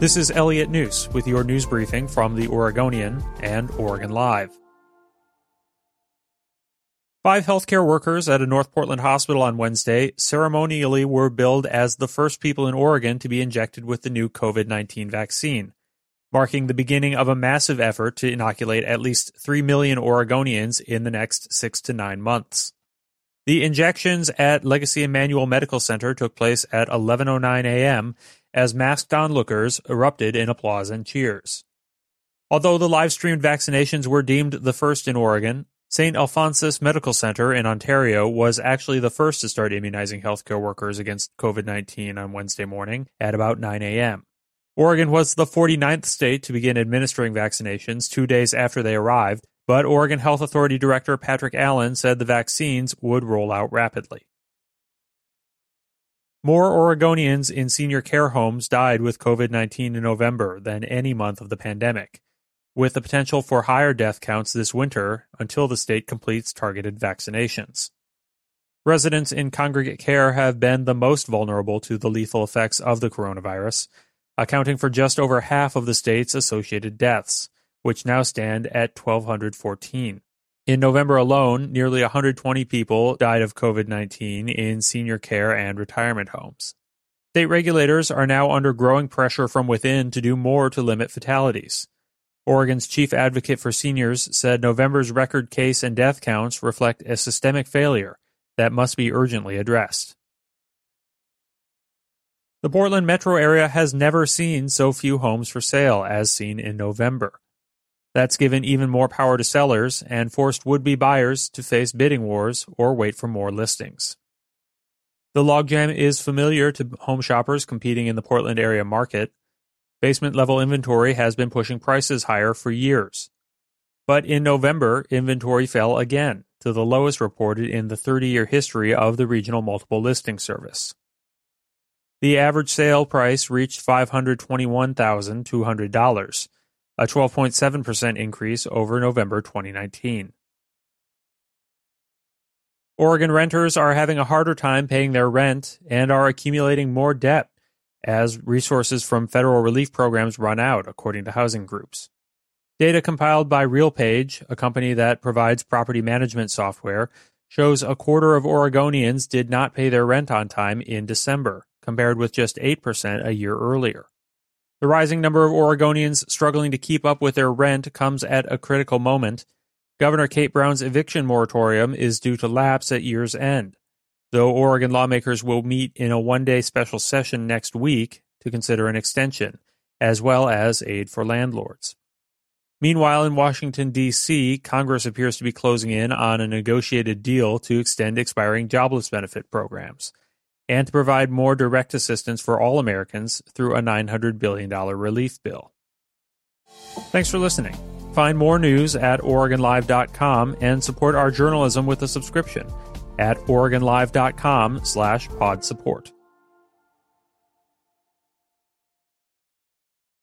This is Elliot Njus with your news briefing from the Oregonian and Oregon Live. Five healthcare workers at a North Portland hospital on Wednesday ceremonially were billed as the first people in Oregon to be injected with the new COVID 19 vaccine, marking the beginning of a massive effort to inoculate at least 3 million Oregonians in the next six to nine months. The injections at Legacy Emanuel Medical Center took place at 11:09 a.m. as masked onlookers erupted in applause and cheers. Although the live streamed vaccinations were deemed the first in Oregon, St. Alphonsus Medical Center in Ontario was actually the first to start immunizing healthcare workers against COVID 19 on Wednesday morning at about 9 a.m. Oregon was the 49th state to begin administering vaccinations two days after they arrived, but Oregon Health Authority Director Patrick Allen said the vaccines would roll out rapidly. More Oregonians in senior care homes died with COVID 19 in November than any month of the pandemic with the potential for higher death counts this winter until the state completes targeted vaccinations. Residents in congregate care have been the most vulnerable to the lethal effects of the coronavirus, accounting for just over half of the state's associated deaths, which now stand at 1,214. In November alone, nearly 120 people died of COVID 19 in senior care and retirement homes. State regulators are now under growing pressure from within to do more to limit fatalities. Oregon's chief advocate for seniors said November's record case and death counts reflect a systemic failure that must be urgently addressed. The Portland metro area has never seen so few homes for sale as seen in November. That's given even more power to sellers and forced would be buyers to face bidding wars or wait for more listings. The logjam is familiar to home shoppers competing in the Portland area market, Basement level inventory has been pushing prices higher for years. But in November, inventory fell again to the lowest reported in the 30 year history of the regional multiple listing service. The average sale price reached $521,200, a 12.7% increase over November 2019. Oregon renters are having a harder time paying their rent and are accumulating more debt as resources from federal relief programs run out, according to housing groups. Data compiled by RealPage, a company that provides property management software, shows a quarter of Oregonians did not pay their rent on time in December, compared with just 8% a year earlier. The rising number of Oregonians struggling to keep up with their rent comes at a critical moment. Governor Kate Brown's eviction moratorium is due to lapse at year's end though Oregon lawmakers will meet in a one day special session next week to consider an extension, as well as aid for landlords. Meanwhile, in Washington, D.C., Congress appears to be closing in on a negotiated deal to extend expiring jobless benefit programs and to provide more direct assistance for all Americans through a $900 billion relief bill. Thanks for listening. Find more news at OregonLive.com and support our journalism with a subscription at OregonLive.com slash pod support.